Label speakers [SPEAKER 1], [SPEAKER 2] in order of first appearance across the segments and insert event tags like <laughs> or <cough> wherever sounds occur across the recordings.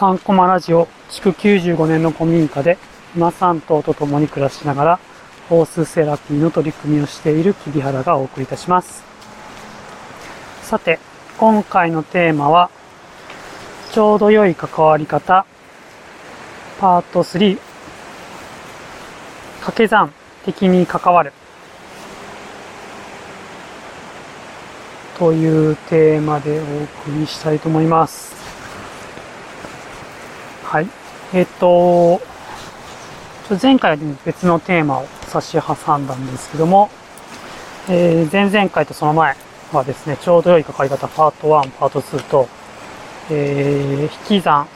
[SPEAKER 1] 3コマラジオ、築95年の古民家で、今3頭と共に暮らしながら、ホースセラピーの取り組みをしている木々原がお送りいたします。さて、今回のテーマは、ちょうど良い関わり方、パート3、掛け算、敵に関わる。というテーマでお送りしたいと思います。はい。えっ、と、前回は、別のテーマを差し挟んだんですけども、えー、前々回とその前はですね、ちょうど良い関わり方パート1、パート2と、えー、引き算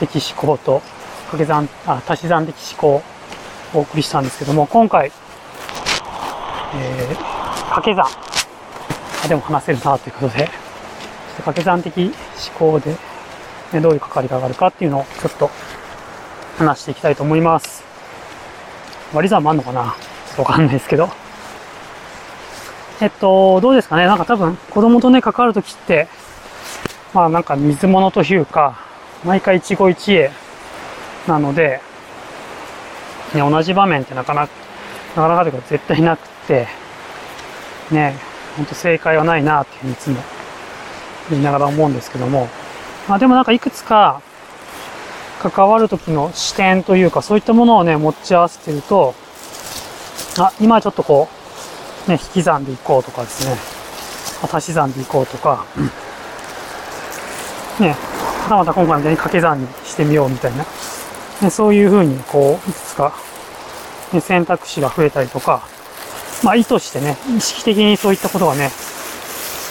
[SPEAKER 1] 的思考と掛け算、あ、足し算的思考をお送りしたんですけども、今回、えー、掛け算でも話せるなということで、掛け算的思考で、どういう関わりがあるかっていうのをちょっと話していきたいと思います。割り算もあんのかなわかんないですけど。えっと、どうですかねなんか多分子供とね、関わるときって、まあなんか水物というか、毎回一期一会なので、ね、同じ場面ってなかなか、なかなかというか絶対なくて、ね、ほんと正解はないなっていうふうにいつも言いながら思うんですけども、まあでもなんかいくつか関わる時の視点というかそういったものをね、持ち合わせてると、あ、今ちょっとこう、ね、引き算でいこうとかですね、足し算でいこうとか、ね、またまた今回みたいに掛け算にしてみようみたいな、ね、そういう風にこう、いくつか、ね、選択肢が増えたりとか、まあ意図してね、意識的にそういったことがね、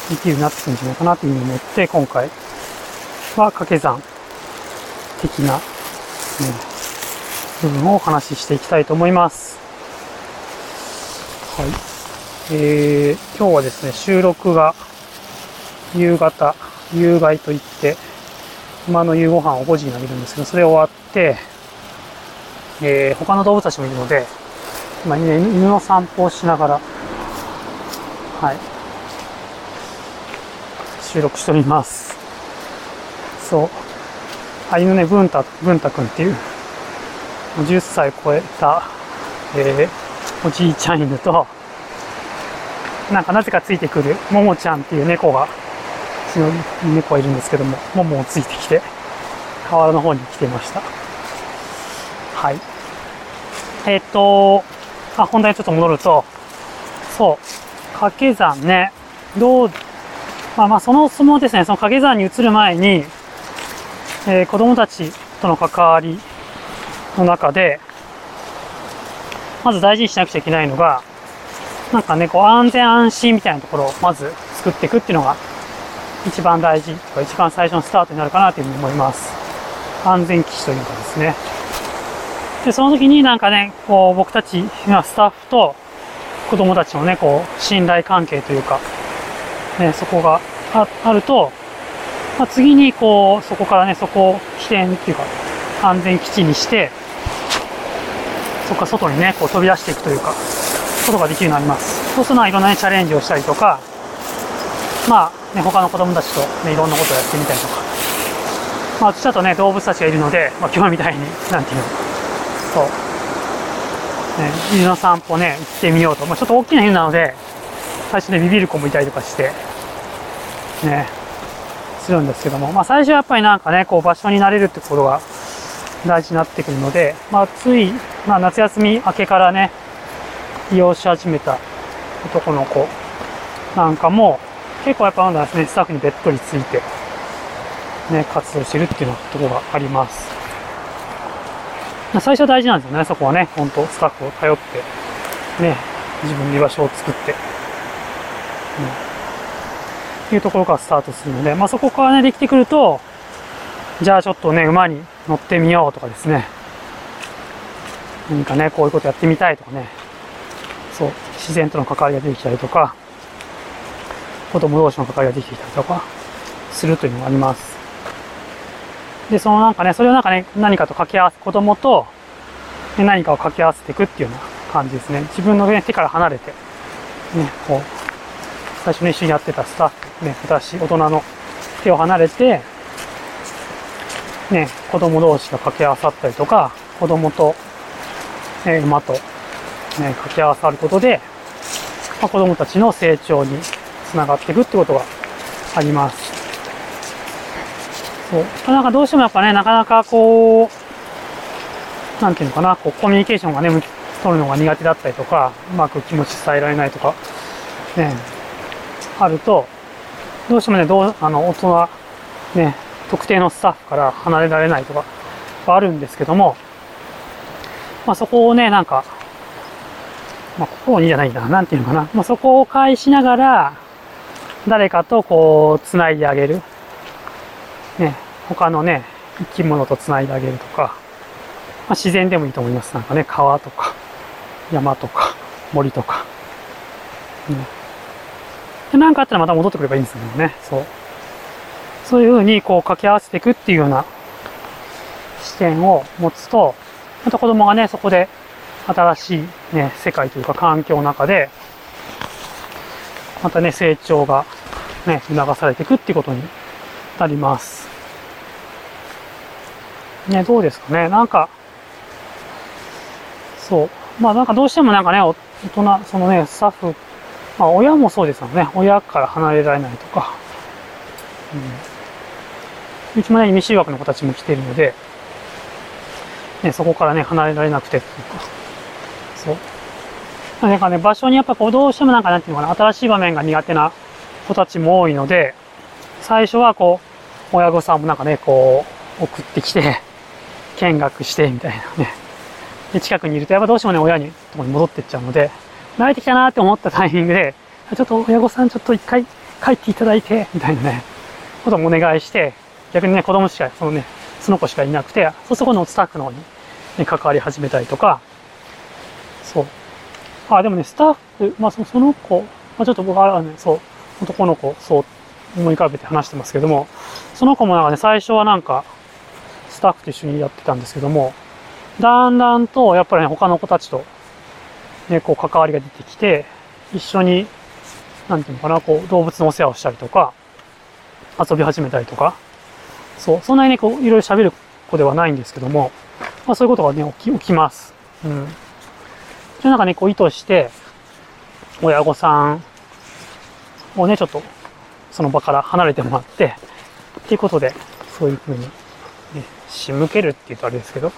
[SPEAKER 1] できるようになってくるんじゃないかなというふうに思って、今回は掛け算的な、ね、部分をお話ししていきたいと思います。はい。えー、今日はですね、収録が夕方、夕外といって、今の夕ご飯を5時にあげるんですけど、それ終わって、えー、他の動物たちもいるので、今、ね、犬の散歩をしながら、はい、収録しております。そう。あ、犬ね、文太、文太くんっていう、10歳超えた、えー、おじいちゃん犬と、なんかなぜかついてくる、ももちゃんっていう猫が、うちの猫がいるんですけども、ももをついてきて、河原の方に来てました。はい。えっ、と、あ、本題ちょっと戻ると、そう、掛け算ね、どう、まあまあその相撲ですね、その掛け算に移る前に、えー、子供たちとの関わりの中で、まず大事にしなくちゃいけないのが、なんかね、こう安全安心みたいなところをまず作っていくっていうのが一番大事とか一番最初のスタートになるかなというふうに思います。安全基地というかですね。で、その時になんかね、こう僕たち、スタッフと子供たちのね、こう信頼関係というか、ね、そこがあると、まあ、次にこう、そこからね、そこを起点っていうか、安全基地にして、そこから外にね、こう飛び出していくというか、ことができるようになります。そうするのはいろんなね、チャレンジをしたりとか、まあ、ね、他の子供たちとね、いろんなことをやってみたりとか、まあ、私だとね、動物たちがいるので、まあ、今日みたいに、なんていうの、そう、ね、犬の散歩ね、行ってみようと。まあ、ちょっと大きな犬なので、最初ね、ビビる子もいたりとかして、ね、するんですけども、まあ最初はやっぱりなんかね、こう場所に慣れるってことが大事になってくるので、まあつい、まあ夏休み明けからね、利用し始めた男の子なんかも、結構やっぱなんですね、スタッフにべっとりついて、ね、活動してるっていうようなところがあります。まあ、最初は大事なんですよね、そこはね、本当スタッフを頼って、ね、自分の居場所を作って、うんいうところからスタートするので、まあ、そこからね、できてくると、じゃあちょっとね、馬に乗ってみようとかですね、何かね、こういうことやってみたいとかね、そう、自然との関わりができたりとか、子供同士の関わりができてきたりとか、するというのがあります。で、そのなんかね、それをなんかね、何かと掛け合わせ、子供と、ね、何かを掛け合わせていくっていうような感じですね。自分の、ね、手から離れて、ね、こう、最初に一緒にやってたスタッフ、ね、私、大人の手を離れて、ね、子供同士が掛け合わさったりとか、子供と、えー、馬と、ね、掛け合わさることで、まあ、子供たちの成長につながっていくってことがあります。そう。なんかどうしてもやっぱね、なかなかこう、なんていうのかな、こう、コミュニケーションがね、取るのが苦手だったりとか、うまく気持ち伝えられないとか、ね、あると、どうしてもね、どう、あの、大人、ね、特定のスタッフから離れられないとかあるんですけども、まあそこをね、なんか、まあ心にじゃないんだなんていうのかな。まあそこを返しながら、誰かとこう、繋いであげる。ね、他のね、生き物と繋いであげるとか、まあ自然でもいいと思います。なんかね、川とか、山とか、森とか。ね、で、なんかあったらまた戻ってくればいいんですけどね。そう。そういうふうにこう掛け合わせていくっていうような視点を持つと、また子供がね、そこで新しいね、世界というか環境の中で、またね、成長がね、促されていくっていうことになります。ね、どうですかね。なんか、そう。まあなんかどうしてもなんかね、大人、そのね、スタッフ、まあ親もそうですよね。親から離れられないとか。うんうちもね、未就学の子たちも来ているので、ね、そこからね、離れられなくてっていうか、そう。なんかね、場所にやっぱこう、どうしてもなんかなんていうのかな、新しい場面が苦手な子たちも多いので、最初はこう、親御さんもなんかね、こう、送ってきて、見学して、みたいなね。で、近くにいると、やっぱどうしてもね、親に、とこに戻ってっちゃうので、慣れてきたなって思ったタイミングで、ちょっと親御さんちょっと一回帰っていただいて、みたいなね、こともお願いして、逆にね、子供しか、そのね、その子しかいなくて、そそこのスタッフの方に、ね、関わり始めたりとか、そう。あ、でもね、スタッフ、まあそのその子、まあちょっと僕はね、そう、男の子、そう思い浮かべて話してますけども、その子もなんかね、最初はなんか、スタッフと一緒にやってたんですけども、だんだんと、やっぱりね、他の子たちと、ね、こう関わりが出てきて、一緒に、なんていうのかな、こう、動物のお世話をしたりとか、遊び始めたりとか、そう、そんなにね、こう、いろいろ喋る子ではないんですけども、まあそういうことがね、起き、起きます。うん。で、なんかね、こう意図して、親御さんをね、ちょっと、その場から離れてもらって、っていうことで、そういうふうに、ね、仕向けるって言うとあれですけど、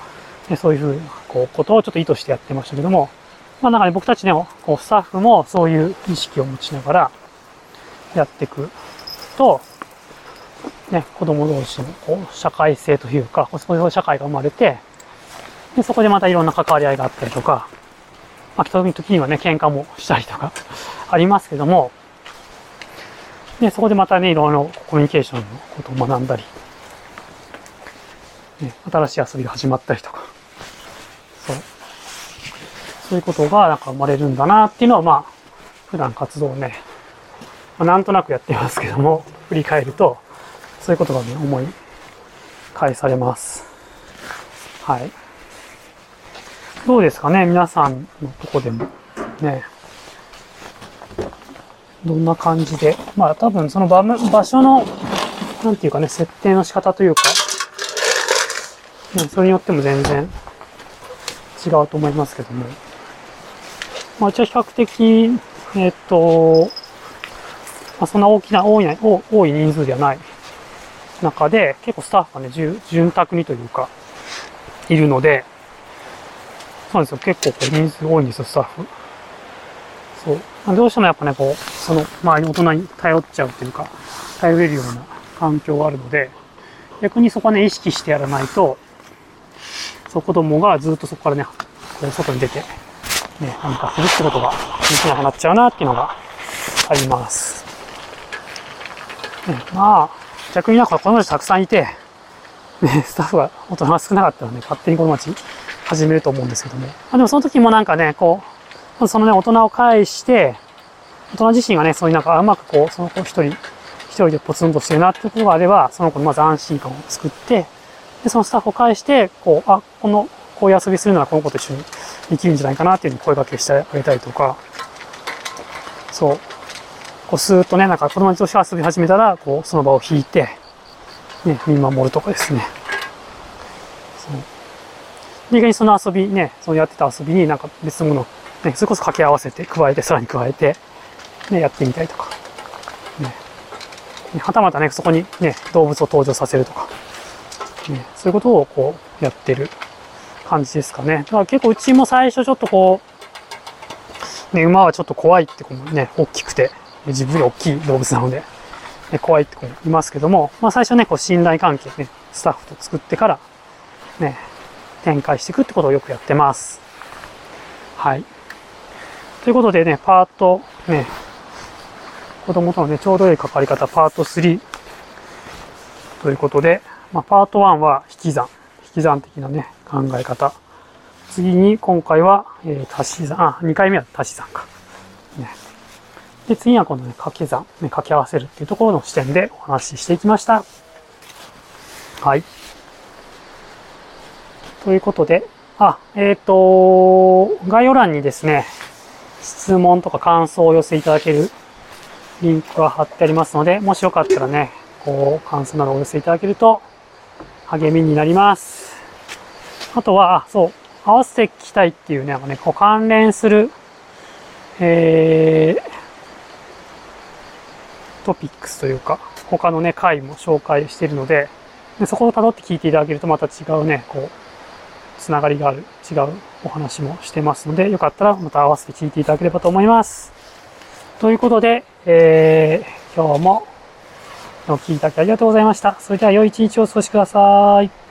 [SPEAKER 1] ね、そういうふうな、こう、ことをちょっと意図してやってましたけども、まあなんかね、僕たちね、こう、スタッフもそういう意識を持ちながら、やっていくと、ね、子供同士のこう社会性というか、そういう社会が生まれて、で、そこでまたいろんな関わり合いがあったりとか、まあ、時にはね、喧嘩もしたりとか <laughs> ありますけども、で、そこでまたね、いろいろコミュニケーションのことを学んだり、ね、新しい遊びが始まったりとか、そういうことがなんか生まれるんだなっていうのは、まあ、普段活動をね、まあ、なんとなくやってますけども、<laughs> 振り返ると、そういうことがね、思い返されます。はい。どうですかね皆さんのとこでも。ね。どんな感じで？まあ多分その場場所の、なんていうかね、設定の仕方というか、ね、それによっても全然違うと思いますけども。まあ一応比較的、えっ、と、まあ、そんな大きな、多い、多い人数ではない中で、結構スタッフがね、潤沢にというか、いるので、そうですよ。結構こう人数多いんですよ、スタッフ。そう。どうしてもやっぱね、こう、その周りの大人に頼っちゃうというか、頼れるような環境があるので、逆にそこはね、意識してやらないと、そう、子供がずっとそこからね、こう外に出て、ね、何かするってことができなくなっちゃうなっていうのがあります。ね、まあ、逆になんか子供たちたくさんいて、ね、スタッフが大人が少なかったらね、勝手に子供たち始めると思うんですけども。あでもその時もなんかね、こう、そのね、大人を介して、大人自身がね、そういうなんかうまくこう、その子一人、一人でポツンとしてるなってことがあれば、その子にまず安心感を作って、で、そのスタッフを介して、こう、あ、この、こういう遊びするならこの子と一緒にできるんじゃないかなっていうふうに声掛けしてあげたりとか、そう。こうスーッとね、なんか子供たちとして遊び始めたら、こう、その場を引いて、ね、見守るとかですね。で、意外にその遊びね、そのやってた遊びになんか別のもの、ね、それこそ掛け合わせて、加えて、さらに加えて、ね、やってみたりとか。ね。はたまたね、そこにね、動物を登場させるとか。ね、そういうことをこう、やってる感じですかね。だから結構うちも最初ちょっとこう、ね、馬はちょっと怖いって子もね、大きくて、自分より大きい動物なので、ね、怖いって子もいますけども、まあ最初ね、こう信頼関係ね、スタッフと作ってから、ね、展開していくってことをよくやってます。はい。ということでね、パート、ね、子供とのね、ちょうど良い関わり方、パート3ということで、まあ、パート1は引き算。引き算的なね、考え方。次に、今回は、えー、足し算。あ、2回目は足し算か。ね。で、次はこのね、掛け算。ね、掛け合わせるっていうところの視点でお話ししていきました。はい。ということで、あ、えっ、ー、と、概要欄にですね、質問とか感想をお寄せいただけるリンクが貼ってありますので、もしよかったらね、こう、感想などお寄せいただけると励みになります。あとは、そう、合わせて聞きたいっていうね、ね、こう関連する、えー、トピックスというか、他のね、回も紹介しているので、でそこを辿って聞いていただけるとまた違うね、こう、つながりがある、違うお話もしてますので、よかったらまた合わせて聞いていただければと思います。ということで、えー、今日もお聴きいただきありがとうございました。それでは良い一日をお過ごしください。